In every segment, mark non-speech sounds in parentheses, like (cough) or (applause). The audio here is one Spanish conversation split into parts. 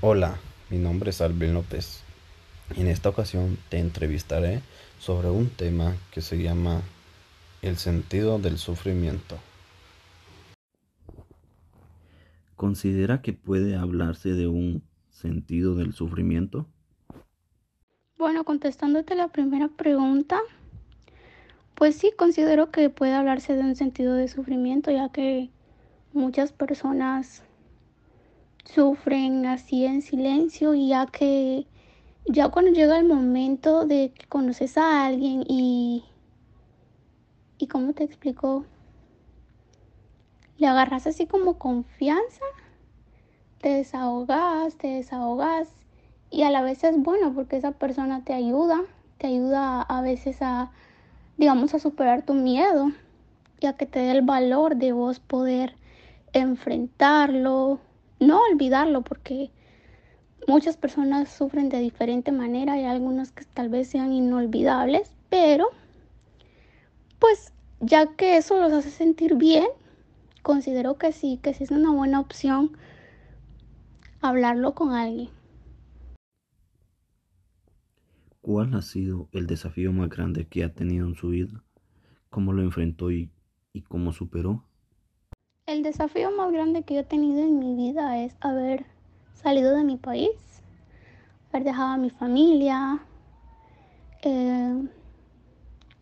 Hola, mi nombre es Alvin López. En esta ocasión te entrevistaré sobre un tema que se llama el sentido del sufrimiento. ¿Considera que puede hablarse de un sentido del sufrimiento? Bueno, contestándote la primera pregunta, pues sí, considero que puede hablarse de un sentido de sufrimiento, ya que muchas personas sufren así en silencio y ya que ya cuando llega el momento de que conoces a alguien y y cómo te explico le agarras así como confianza te desahogas te desahogas y a la vez es bueno porque esa persona te ayuda te ayuda a veces a digamos a superar tu miedo y a que te dé el valor de vos poder enfrentarlo no olvidarlo porque muchas personas sufren de diferente manera y algunas que tal vez sean inolvidables, pero pues ya que eso los hace sentir bien, considero que sí, que sí es una buena opción hablarlo con alguien. ¿Cuál ha sido el desafío más grande que ha tenido en su vida? ¿Cómo lo enfrentó y, y cómo superó? El desafío más grande que yo he tenido en mi vida es haber salido de mi país, haber dejado a mi familia, eh,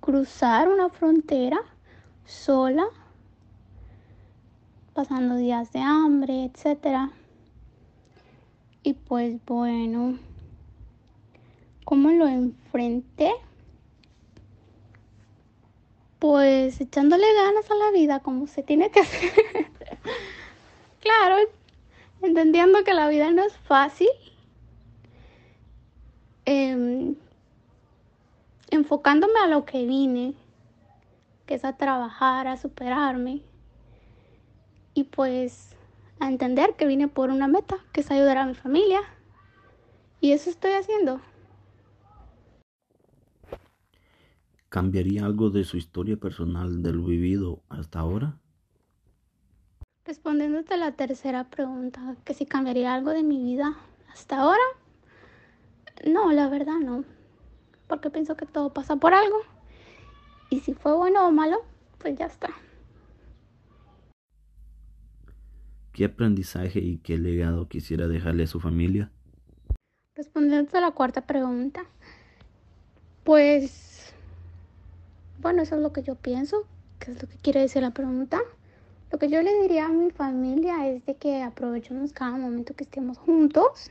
cruzar una frontera sola, pasando días de hambre, etc. Y pues bueno, ¿cómo lo enfrenté? Pues echándole ganas a la vida como se tiene que hacer. (laughs) claro, entendiendo que la vida no es fácil. Eh, enfocándome a lo que vine, que es a trabajar, a superarme. Y pues a entender que vine por una meta, que es ayudar a mi familia. Y eso estoy haciendo. ¿Cambiaría algo de su historia personal del vivido hasta ahora? Respondiéndote a la tercera pregunta, que si cambiaría algo de mi vida hasta ahora, no, la verdad no, porque pienso que todo pasa por algo y si fue bueno o malo, pues ya está. ¿Qué aprendizaje y qué legado quisiera dejarle a su familia? Respondiendo a la cuarta pregunta, pues bueno, eso es lo que yo pienso, que es lo que quiere decir la pregunta. Lo que yo le diría a mi familia es de que aprovechemos cada momento que estemos juntos,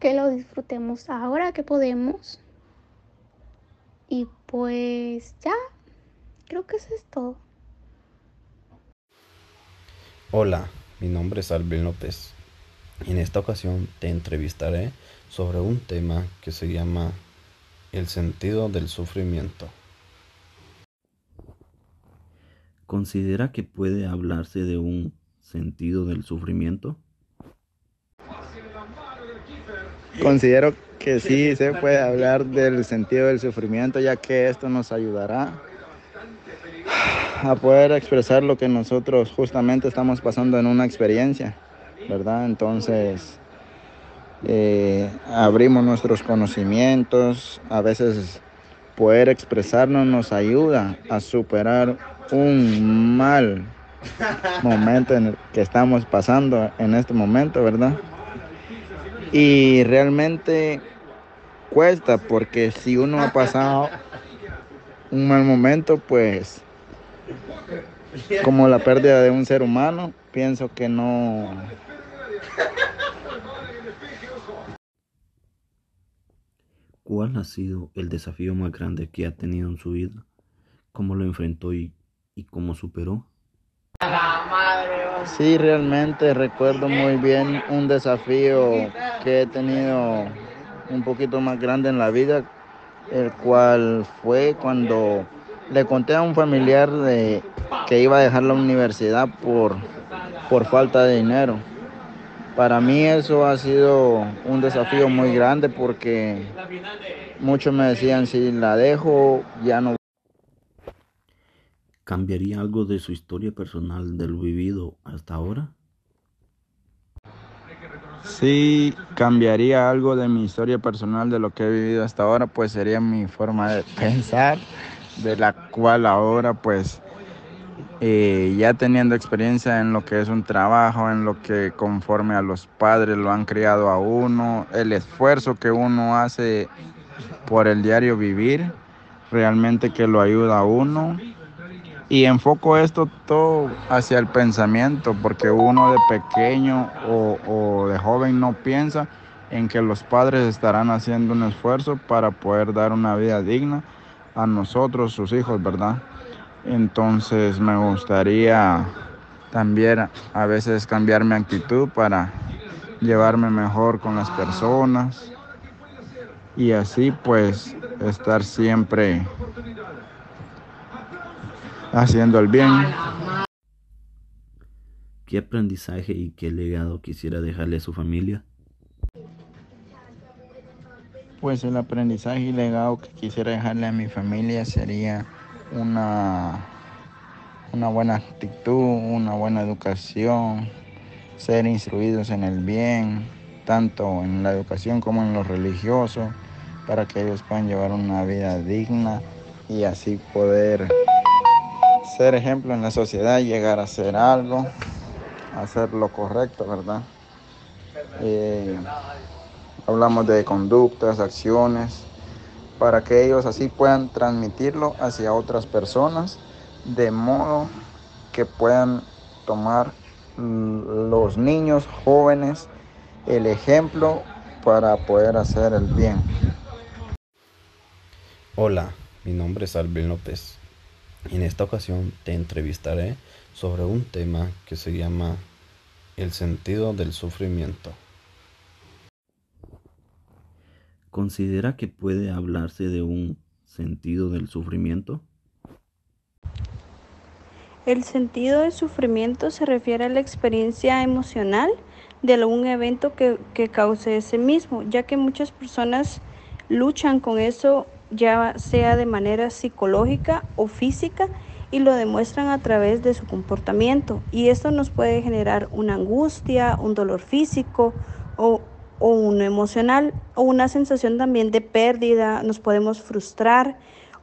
que lo disfrutemos ahora que podemos. Y pues ya, creo que eso es todo. Hola, mi nombre es Alvin López. En esta ocasión te entrevistaré sobre un tema que se llama el sentido del sufrimiento. ¿Considera que puede hablarse de un sentido del sufrimiento? Considero que sí se puede hablar del sentido del sufrimiento, ya que esto nos ayudará a poder expresar lo que nosotros justamente estamos pasando en una experiencia, ¿verdad? Entonces, eh, abrimos nuestros conocimientos, a veces poder expresarnos nos ayuda a superar un mal momento en el que estamos pasando en este momento, ¿verdad? Y realmente cuesta porque si uno ha pasado un mal momento, pues como la pérdida de un ser humano, pienso que no ¿Cuál ha sido el desafío más grande que ha tenido en su vida? ¿Cómo lo enfrentó y, y cómo superó? Sí, realmente recuerdo muy bien un desafío que he tenido un poquito más grande en la vida, el cual fue cuando le conté a un familiar de que iba a dejar la universidad por, por falta de dinero. Para mí eso ha sido un desafío muy grande porque muchos me decían si la dejo ya no. ¿Cambiaría algo de su historia personal del vivido hasta ahora? Si cambiaría algo de mi historia personal de lo que he vivido hasta ahora, pues sería mi forma de (laughs) pensar, de la cual ahora pues eh, ya teniendo experiencia en lo que es un trabajo, en lo que conforme a los padres lo han criado a uno, el esfuerzo que uno hace por el diario vivir, realmente que lo ayuda a uno. Y enfoco esto todo hacia el pensamiento, porque uno de pequeño o, o de joven no piensa en que los padres estarán haciendo un esfuerzo para poder dar una vida digna a nosotros, sus hijos, ¿verdad? Entonces me gustaría también a veces cambiar mi actitud para llevarme mejor con las personas y así pues estar siempre haciendo el bien. ¿Qué aprendizaje y qué legado quisiera dejarle a su familia? Pues el aprendizaje y legado que quisiera dejarle a mi familia sería una, una buena actitud, una buena educación, ser instruidos en el bien, tanto en la educación como en lo religioso, para que ellos puedan llevar una vida digna y así poder ser ejemplo en la sociedad, llegar a hacer algo, hacer lo correcto, ¿verdad? Eh, hablamos de conductas, acciones, para que ellos así puedan transmitirlo hacia otras personas, de modo que puedan tomar los niños jóvenes el ejemplo para poder hacer el bien. Hola, mi nombre es Albin López. En esta ocasión te entrevistaré sobre un tema que se llama el sentido del sufrimiento. ¿Considera que puede hablarse de un sentido del sufrimiento? El sentido del sufrimiento se refiere a la experiencia emocional de algún evento que, que cause ese mismo, ya que muchas personas luchan con eso ya sea de manera psicológica o física y lo demuestran a través de su comportamiento. Y esto nos puede generar una angustia, un dolor físico o o uno emocional o una sensación también de pérdida, nos podemos frustrar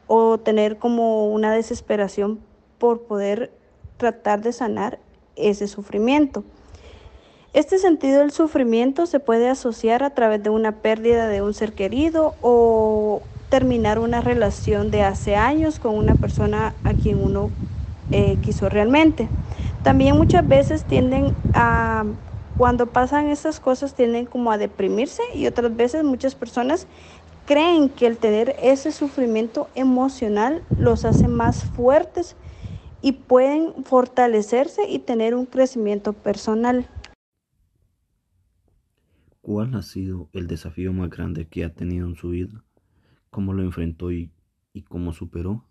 o tener como una desesperación por poder tratar de sanar ese sufrimiento. Este sentido del sufrimiento se puede asociar a través de una pérdida de un ser querido o terminar una relación de hace años con una persona a quien uno eh, quiso realmente. También muchas veces tienden a cuando pasan esas cosas tienden como a deprimirse y otras veces muchas personas creen que el tener ese sufrimiento emocional los hace más fuertes y pueden fortalecerse y tener un crecimiento personal. ¿Cuál ha sido el desafío más grande que ha tenido en su vida? ¿Cómo lo enfrentó y cómo superó?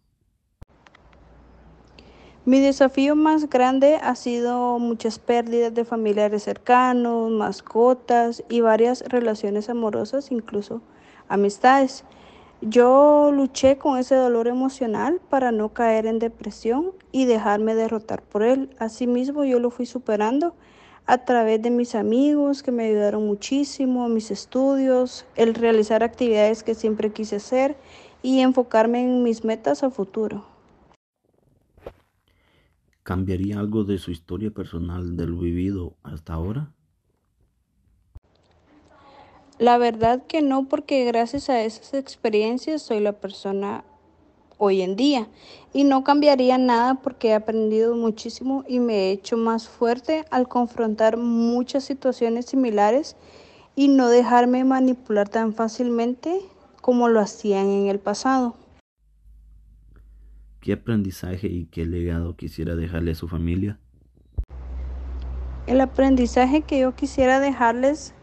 Mi desafío más grande ha sido muchas pérdidas de familiares cercanos, mascotas y varias relaciones amorosas, incluso amistades. Yo luché con ese dolor emocional para no caer en depresión y dejarme derrotar por él. Asimismo, yo lo fui superando a través de mis amigos que me ayudaron muchísimo, mis estudios, el realizar actividades que siempre quise hacer y enfocarme en mis metas a futuro. ¿Cambiaría algo de su historia personal de lo vivido hasta ahora? La verdad que no, porque gracias a esas experiencias soy la persona hoy en día y no cambiaría nada porque he aprendido muchísimo y me he hecho más fuerte al confrontar muchas situaciones similares y no dejarme manipular tan fácilmente como lo hacían en el pasado. ¿Qué aprendizaje y qué legado quisiera dejarle a su familia? El aprendizaje que yo quisiera dejarles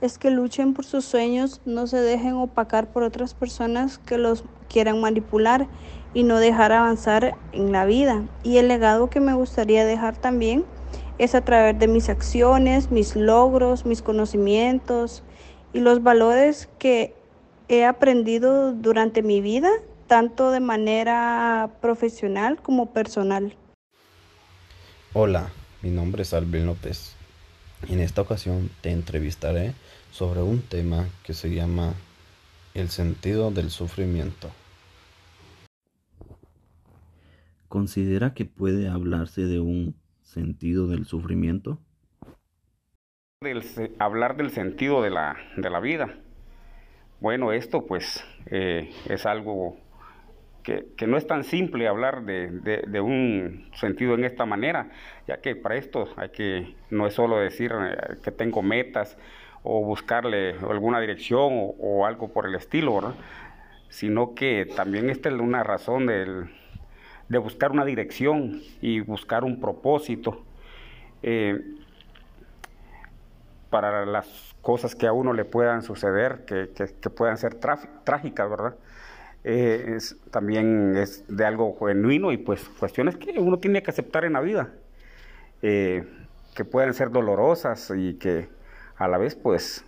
es que luchen por sus sueños, no se dejen opacar por otras personas que los quieran manipular y no dejar avanzar en la vida. Y el legado que me gustaría dejar también es a través de mis acciones, mis logros, mis conocimientos y los valores que he aprendido durante mi vida tanto de manera profesional como personal. Hola, mi nombre es Albin López. En esta ocasión te entrevistaré sobre un tema que se llama el sentido del sufrimiento. ¿Considera que puede hablarse de un sentido del sufrimiento? hablar del sentido de la, de la vida. Bueno, esto pues eh, es algo que, no es tan simple hablar de, un sentido en esta manera, ya que para esto hay que, no es solo decir eh, que tengo metas o buscarle alguna dirección o, algo por el estilo, ¿verdad? sino que también esta es una razón del, de buscar una dirección y buscar un propósito. Eh, para las cosas que a uno le puedan suceder, que, que, puedan ser trágicas, ¿verdad? Eh, es, también es de algo genuino y pues cuestiones que uno tiene que aceptar en la vida, eh, que pueden ser dolorosas y que a la vez pues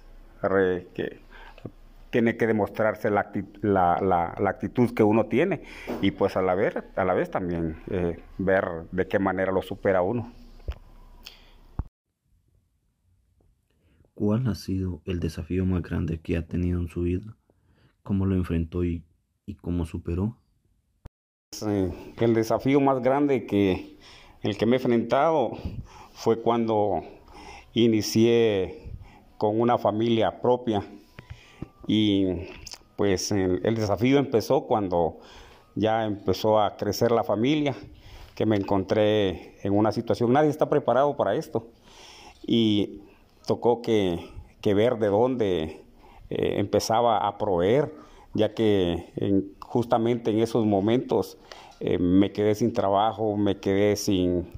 que tiene que demostrarse la, la, la, actitud que uno tiene y pues a la vez, a la vez también eh, ver de qué manera lo supera uno. ¿Cuál ha sido el desafío más grande que ha tenido en su vida? ¿Cómo lo enfrentó y, cómo superó? el desafío más grande que el que me he enfrentado fue cuando inicié con una familia propia y pues el, desafío empezó cuando ya empezó a crecer la familia, que me encontré en una situación, nadie está preparado para esto y tocó que, ver de dónde eh, empezaba a proveer, ya que justamente en esos momentos eh, me quedé sin trabajo, me quedé sin,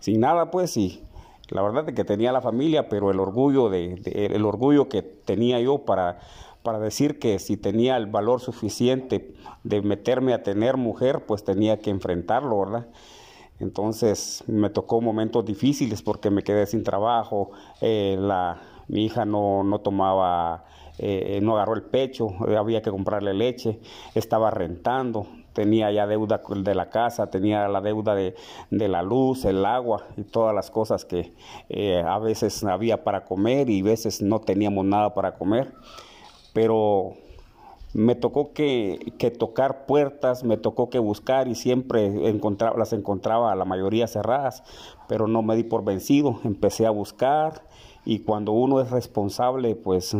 sin nada, pues, y la verdad es que tenía la familia, pero el orgullo, de, el orgullo que tenía yo para, para decir que si tenía el valor suficiente de meterme a tener mujer, pues tenía que enfrentarlo, ¿verdad? Entonces me tocó momentos difíciles porque me quedé sin trabajo, eh, la, mi hija no, no tomaba, eh, no agarró el pecho, había que comprarle leche, estaba rentando, tenía ya deuda de la casa, tenía la deuda de, de la luz, el agua y todas las cosas que eh, a veces había para comer y veces no teníamos nada para comer. Pero me tocó que, que, tocar puertas, me tocó que buscar y siempre las encontraba la mayoría cerradas, pero no me di por vencido, empecé a buscar y cuando uno es responsable, pues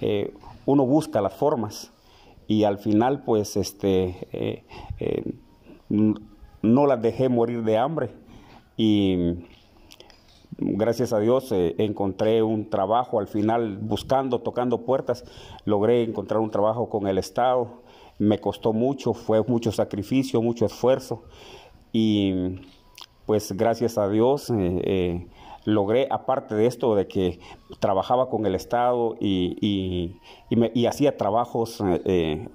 eh, uno busca las formas y al final pues este eh, eh, no las dejé morir de hambre y gracias a Dios encontré un trabajo al final buscando, tocando puertas, logré encontrar un trabajo con el Estado, me costó mucho, fue mucho sacrificio, mucho esfuerzo y pues gracias a Dios logré, aparte de esto, de que trabajaba con el Estado y, y, hacía trabajos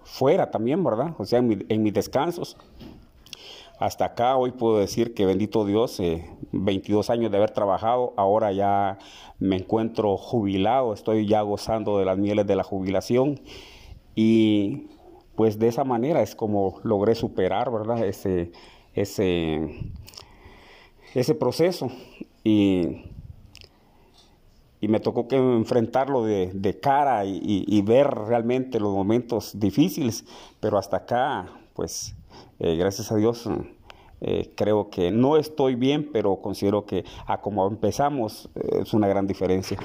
fuera también, ¿verdad? O sea, en, mis descansos hasta acá hoy puedo decir que bendito Dios, 22 eh, años de haber trabajado, ahora ya me encuentro jubilado, estoy ya gozando de las mieles de la jubilación y pues de esa manera es como logré superar, ¿verdad? Ese, ese, ese proceso y, y me tocó que enfrentarlo de, cara y, y ver realmente los momentos difíciles, pero hasta acá pues eh, gracias a Dios eh, creo que no estoy bien, pero considero que a como empezamos eh, es una gran diferencia.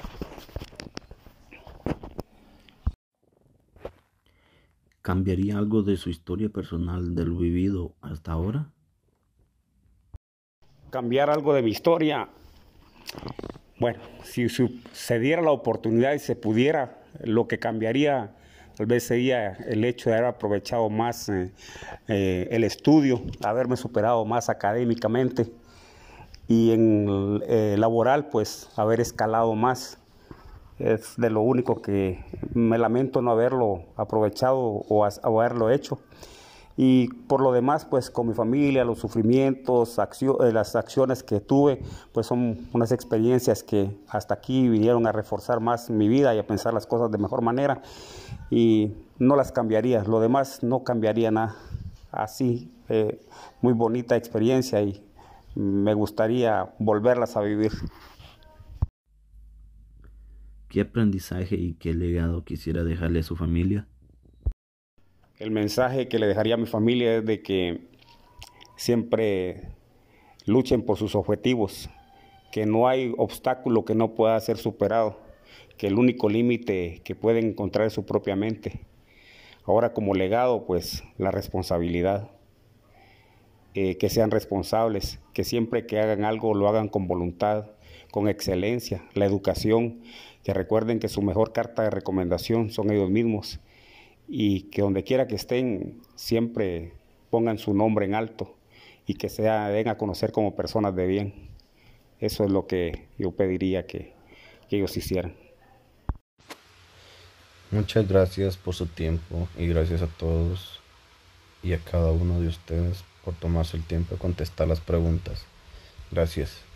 ¿Cambiaría algo de su historia personal de lo vivido hasta ahora? Cambiar algo de mi historia. Bueno, si se diera la oportunidad y se pudiera, lo que cambiaría Tal vez sería el hecho de haber aprovechado más eh, eh, el estudio, haberme superado más académicamente y en eh, laboral pues haber escalado más. Es de lo único que me lamento no haberlo aprovechado o haberlo hecho. Y por lo demás, pues con mi familia, los sufrimientos, eh, las acciones que tuve, pues son unas experiencias que hasta aquí vinieron a reforzar más mi vida y a pensar las cosas de mejor manera. Y no las cambiaría, lo demás no cambiaría nada. Así, eh, muy bonita experiencia y me gustaría volverlas a vivir. ¿Qué aprendizaje y qué legado quisiera dejarle a su familia? El mensaje que le dejaría a mi familia es de que siempre luchen por sus objetivos, que no hay obstáculo que no pueda ser superado, que el único límite que pueden encontrar es su propia mente. Ahora como legado, pues la responsabilidad, eh, que sean responsables, que siempre que hagan algo lo hagan con voluntad, con excelencia, la educación, que recuerden que su mejor carta de recomendación son ellos mismos y que donde quiera que estén siempre pongan su nombre en alto y que se den a conocer como personas de bien. Eso es lo que yo pediría que, que ellos hicieran. Muchas gracias por su tiempo y gracias a todos y a cada uno de ustedes por tomarse el tiempo de contestar las preguntas. Gracias.